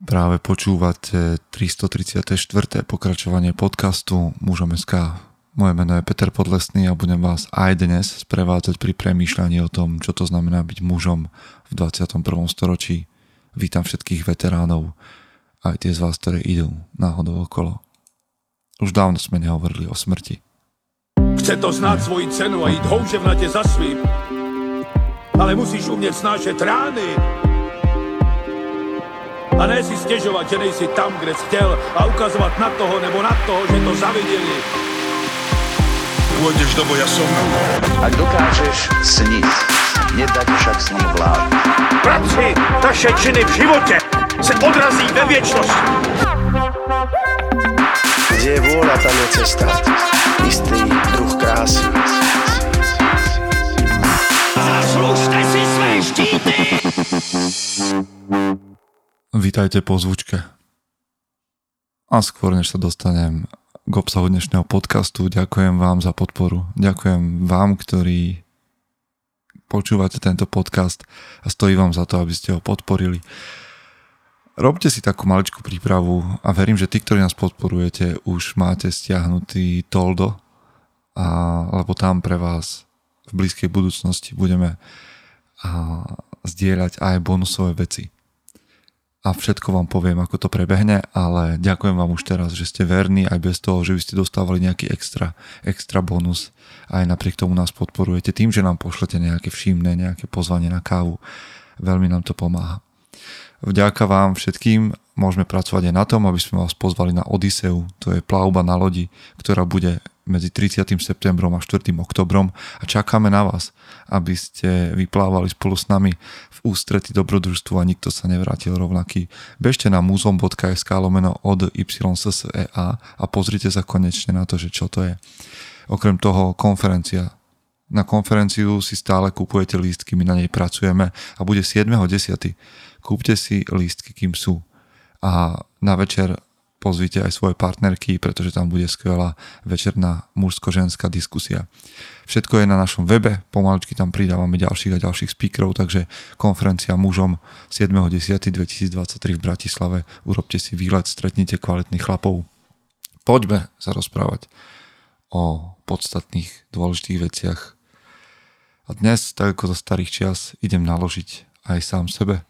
Práve počúvate 334. pokračovanie podcastu Mužom SK. Moje meno je Peter Podlesný a budem vás aj dnes sprevádzať pri premýšľaní o tom, čo to znamená byť mužom v 21. storočí. Vítam všetkých veteránov, aj tie z vás, ktoré idú náhodou okolo. Už dávno sme nehovorili o smrti. Chce to znáť svoji cenu a ísť houževnate za svým. Ale musíš umieť snášať rány a ne si stěžovat, že nejsi tam, kde jsi chtěl a ukazovat na toho nebo na toho, že to zaviděli. Pôjdeš do boja som. Ak dokážeš sniť, nedať však sním vlád. Práci, taše činy v životě se odrazí ve věčnosti. Kde je vôľa, tam je cesta. Vítajte po zvučke. A skôr, než sa dostanem k obsahu dnešného podcastu, ďakujem vám za podporu. Ďakujem vám, ktorí počúvate tento podcast a stojí vám za to, aby ste ho podporili. Robte si takú maličkú prípravu a verím, že tí, ktorí nás podporujete, už máte stiahnutý Toldo, a, lebo tam pre vás v blízkej budúcnosti budeme a, zdieľať aj bonusové veci a všetko vám poviem, ako to prebehne, ale ďakujem vám už teraz, že ste verní aj bez toho, že by ste dostávali nejaký extra, extra bonus. Aj napriek tomu nás podporujete tým, že nám pošlete nejaké všimné, nejaké pozvanie na kávu. Veľmi nám to pomáha. Vďaka vám všetkým môžeme pracovať aj na tom, aby sme vás pozvali na Odiseu, to je plavba na lodi, ktorá bude medzi 30. septembrom a 4. oktobrom a čakáme na vás, aby ste vyplávali spolu s nami v ústrety dobrodružstvu a nikto sa nevrátil rovnaký. Bežte na muzeum.sk lomeno od YSSEA a pozrite sa konečne na to, že čo to je. Okrem toho konferencia. Na konferenciu si stále kupujete lístky, my na nej pracujeme a bude 7.10. Kúpte si lístky, kým sú. A na večer pozvite aj svoje partnerky, pretože tam bude skvelá večerná mužsko-ženská diskusia. Všetko je na našom webe, pomaličky tam pridávame ďalších a ďalších speakerov, takže konferencia mužom 7.10.2023 v Bratislave. Urobte si výlet, stretnite kvalitných chlapov. Poďme sa rozprávať o podstatných, dôležitých veciach. A dnes, tak ako za starých čias, idem naložiť aj sám sebe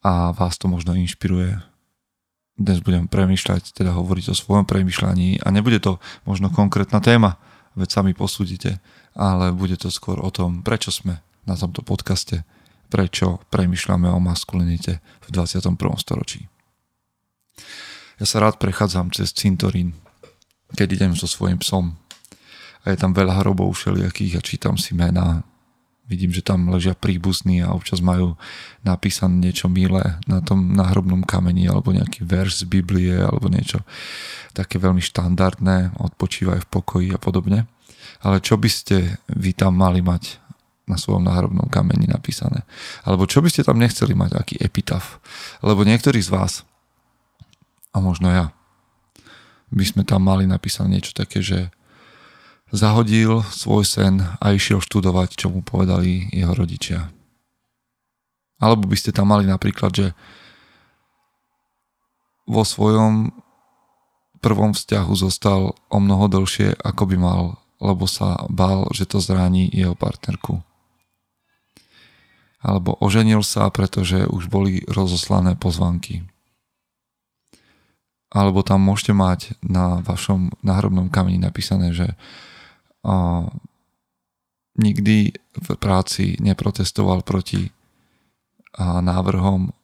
a vás to možno inšpiruje dnes budem premýšľať, teda hovoriť o svojom premýšľaní a nebude to možno konkrétna téma, veď sami posúdite, ale bude to skôr o tom, prečo sme na tomto podcaste, prečo premýšľame o maskulinite v 21. storočí. Ja sa rád prechádzam cez cintorín, keď idem so svojím psom a je tam veľa hrobov všelijakých a čítam si mená Vidím, že tam ležia príbuzní a občas majú napísané niečo milé na tom náhrobnom kameni alebo nejaký verš z Biblie alebo niečo také veľmi štandardné, odpočívaj v pokoji a podobne. Ale čo by ste vy tam mali mať na svojom náhrobnom kameni napísané? Alebo čo by ste tam nechceli mať, aký epitaf? Lebo niektorí z vás, a možno ja, by sme tam mali napísané niečo také, že zahodil svoj sen a išiel študovať, čo mu povedali jeho rodičia. Alebo by ste tam mali napríklad, že vo svojom prvom vzťahu zostal o mnoho dlhšie, ako by mal, lebo sa bál, že to zraní jeho partnerku. Alebo oženil sa, pretože už boli rozoslané pozvanky. Alebo tam môžete mať na vašom náhrobnom kameni napísané, že nikdy v práci neprotestoval proti návrhom,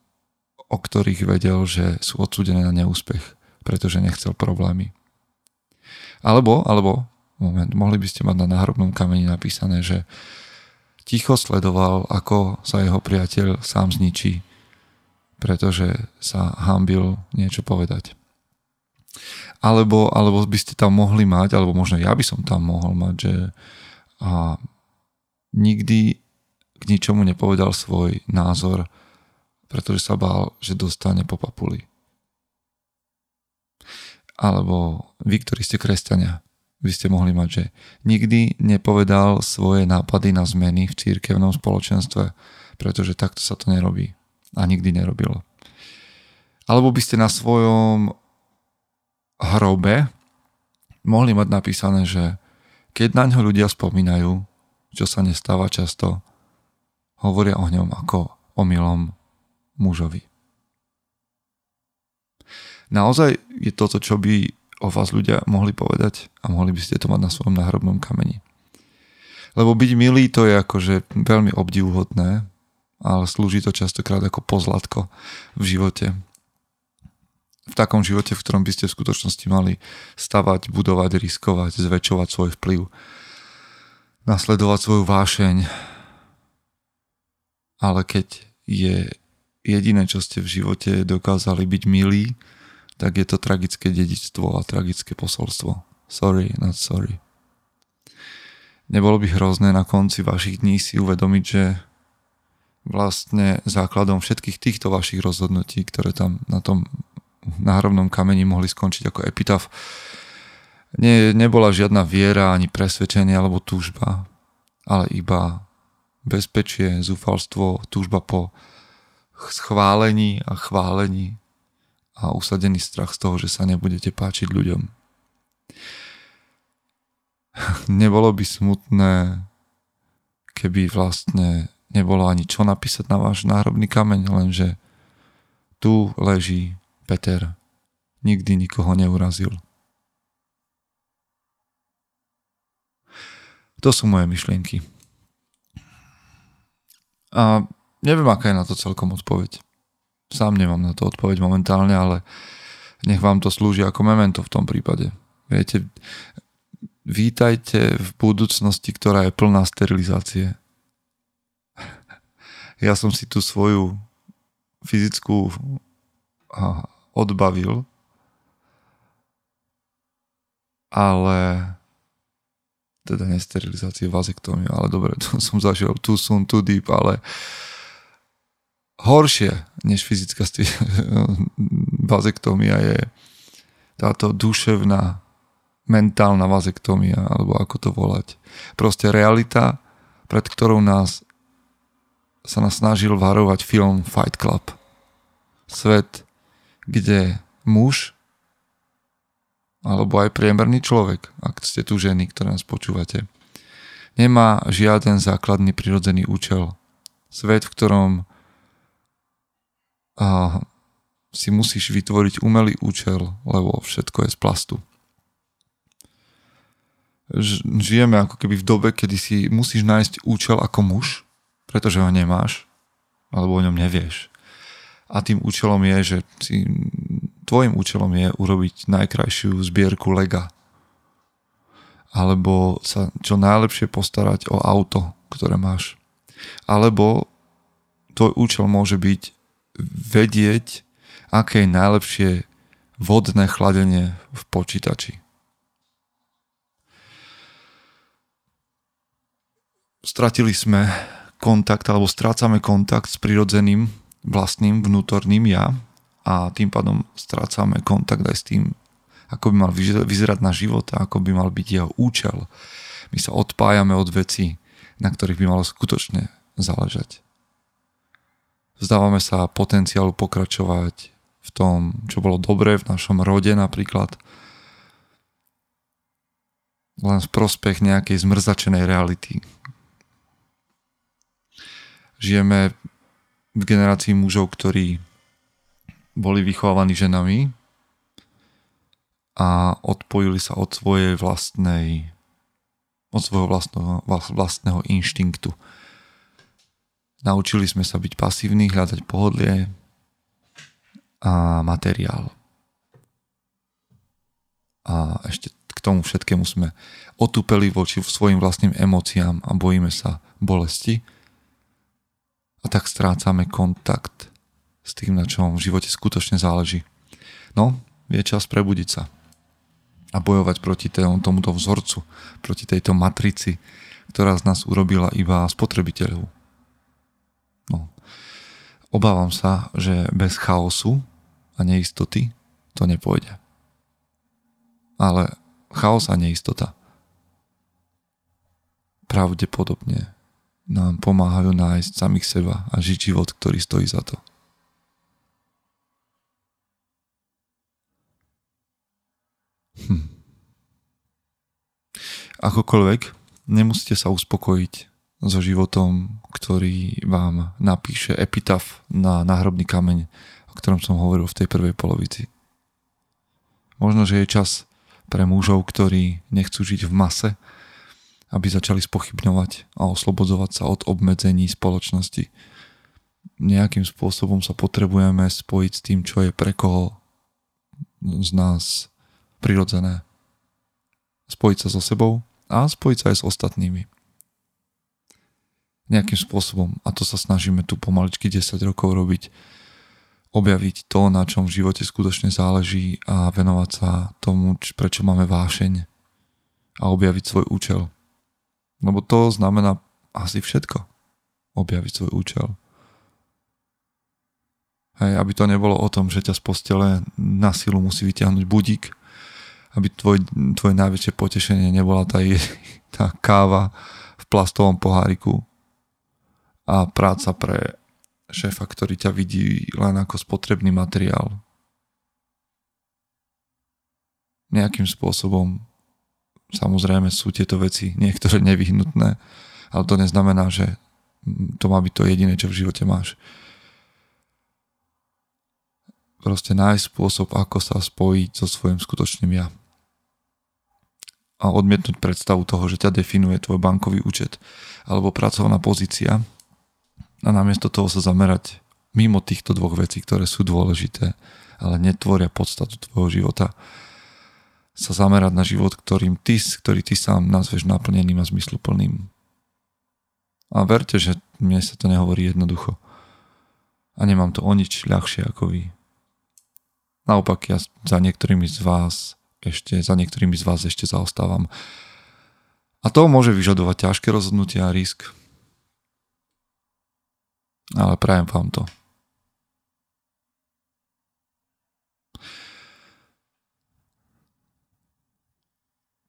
o ktorých vedel, že sú odsudené na neúspech, pretože nechcel problémy. Alebo, alebo, moment, mohli by ste mať na náhrobnom kameni napísané, že ticho sledoval, ako sa jeho priateľ sám zničí, pretože sa hambil niečo povedať alebo, alebo by ste tam mohli mať, alebo možno ja by som tam mohol mať, že a nikdy k ničomu nepovedal svoj názor, pretože sa bál, že dostane po papuli. Alebo vy, ktorí ste kresťania, by ste mohli mať, že nikdy nepovedal svoje nápady na zmeny v církevnom spoločenstve, pretože takto sa to nerobí a nikdy nerobilo. Alebo by ste na svojom hrobe mohli mať napísané, že keď na ňo ľudia spomínajú, čo sa nestáva často, hovoria o ňom ako o milom mužovi. Naozaj je toto, čo by o vás ľudia mohli povedať a mohli by ste to mať na svojom náhrobnom kameni. Lebo byť milý to je akože veľmi obdivuhodné, ale slúži to častokrát ako pozlatko v živote. V takom živote, v ktorom by ste v skutočnosti mali stavať, budovať, riskovať, zväčšovať svoj vplyv, nasledovať svoju vášeň. Ale keď je jediné, čo ste v živote dokázali byť milí, tak je to tragické dedičstvo a tragické posolstvo. Sorry, not sorry. Nebolo by hrozné na konci vašich dní si uvedomiť, že vlastne základom všetkých týchto vašich rozhodnutí, ktoré tam na tom náhrobnom kameni mohli skončiť ako epitaf, nie, nebola žiadna viera ani presvedčenie alebo túžba, ale iba bezpečie, zúfalstvo, túžba po schválení a chválení a usadený strach z toho, že sa nebudete páčiť ľuďom. Nebolo by smutné, keby vlastne nebolo ani čo napísať na váš náhrobný kameň, lenže tu leží Peter. Nikdy nikoho neurazil. To sú moje myšlienky. A neviem, aká je na to celkom odpoveď. Sám nemám na to odpoveď momentálne, ale nech vám to slúži ako memento v tom prípade. Viete, vítajte v budúcnosti, ktorá je plná sterilizácie. Ja som si tú svoju fyzickú odbavil, ale teda nesterilizáciu, vazektómiu, ale dobre, to som zažil too soon, too deep, ale horšie než fyzická vazektómia je táto duševná, mentálna vazektómia, alebo ako to volať. Proste realita, pred ktorou nás sa nás snažil varovať film Fight Club. Svet, kde muž alebo aj priemerný človek, ak ste tu ženy, ktoré nás počúvate, nemá žiaden základný prirodzený účel. Svet, v ktorom a, si musíš vytvoriť umelý účel, lebo všetko je z plastu. Žijeme ako keby v dobe, kedy si musíš nájsť účel ako muž, pretože ho nemáš, alebo o ňom nevieš. A tým účelom je, že si tvojim účelom je urobiť najkrajšiu zbierku lega. Alebo sa čo najlepšie postarať o auto, ktoré máš. Alebo tvoj účel môže byť vedieť, aké je najlepšie vodné chladenie v počítači. Stratili sme kontakt alebo strácame kontakt s prirodzeným vlastným vnútorným ja a tým pádom strácame kontakt aj s tým, ako by mal vyzerať na život a ako by mal byť jeho účel. My sa odpájame od vecí, na ktorých by malo skutočne záležať. Vzdávame sa potenciálu pokračovať v tom, čo bolo dobré v našom rode napríklad, len v prospech nejakej zmrzačenej reality. Žijeme v generácii mužov, ktorí boli vychovávaní ženami a odpojili sa od svojej vlastnej od svojho vlastného, vlastného inštinktu. Naučili sme sa byť pasívni, hľadať pohodlie a materiál. A ešte k tomu všetkému sme otúpeli voči svojim vlastným emóciám a bojíme sa bolesti. A tak strácame kontakt s tým, na čom v živote skutočne záleží. No, je čas prebudiť sa a bojovať proti tomuto vzorcu, proti tejto matrici, ktorá z nás urobila iba spotrebiteľov. No. Obávam sa, že bez chaosu a neistoty to nepôjde. Ale chaos a neistota pravdepodobne nám pomáhajú nájsť samých seba a žiť život, ktorý stojí za to. Hm. Akokoľvek, nemusíte sa uspokojiť so životom, ktorý vám napíše epitaf na náhrobný kameň, o ktorom som hovoril v tej prvej polovici. Možno, že je čas pre mužov, ktorí nechcú žiť v mase aby začali spochybňovať a oslobodzovať sa od obmedzení spoločnosti. Nejakým spôsobom sa potrebujeme spojiť s tým, čo je pre koho z nás prirodzené. Spojiť sa so sebou a spojiť sa aj s ostatnými. Nejakým spôsobom, a to sa snažíme tu pomaličky 10 rokov robiť, objaviť to, na čom v živote skutočne záleží a venovať sa tomu, prečo máme vášeň a objaviť svoj účel. Lebo to znamená asi všetko. Objaviť svoj účel. Hej, aby to nebolo o tom, že ťa z postele na silu musí vyťahnuť budík, aby tvoj, tvoje najväčšie potešenie nebola tá, tá káva v plastovom poháriku a práca pre šéfa, ktorý ťa vidí len ako spotrebný materiál. Nejakým spôsobom Samozrejme sú tieto veci niektoré nevyhnutné, ale to neznamená, že to má byť to jediné, čo v živote máš. Proste nájsť spôsob, ako sa spojiť so svojím skutočným ja. A odmietnúť predstavu toho, že ťa definuje tvoj bankový účet alebo pracovná pozícia a namiesto toho sa zamerať mimo týchto dvoch vecí, ktoré sú dôležité, ale netvoria podstatu tvojho života sa zamerať na život, ktorým ty, ktorý ty sám nazveš naplneným a zmysluplným. A verte, že mne sa to nehovorí jednoducho. A nemám to o nič ľahšie ako vy. Naopak ja za niektorými z vás ešte, za niektorými z vás ešte zaostávam. A to môže vyžadovať ťažké rozhodnutia a risk. Ale prajem vám to.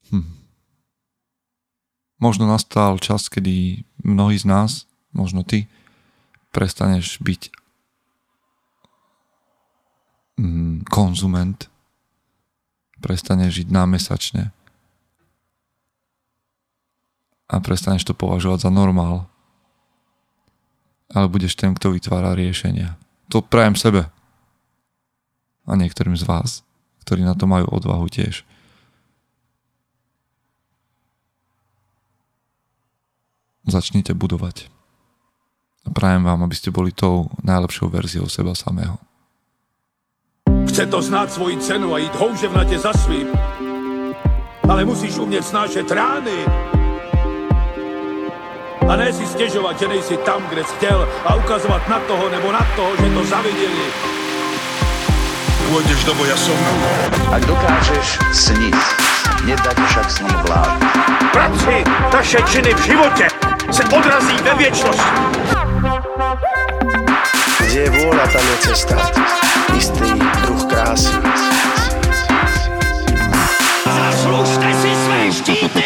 Hm. Možno nastal čas, kedy mnohí z nás, možno ty, prestaneš byť mm, konzument, prestaneš žiť námesačne a prestaneš to považovať za normál. Ale budeš ten, kto vytvára riešenia. To prajem sebe. A niektorým z vás, ktorí na to majú odvahu tiež. Začnite budovať. A prajem vám, aby ste boli tou najlepšou verziou seba samého. Chce to znát svoji cenu a jít houževnatě za svým. Ale musíš umět snášet rány. A ne si stěžovat, že nejsi tam, kde jsi chtěl a ukazovat na toho nebo na toho, že to zaviděli. Pôjdeš do boja som. Ak dokážeš sniť, nedať však snom vlád. Práci, taše činy v životě se odrazí ve věčnosti. Kde je vôľa, tam je cesta. Istý druh krásy. Zaslužte si své štíty!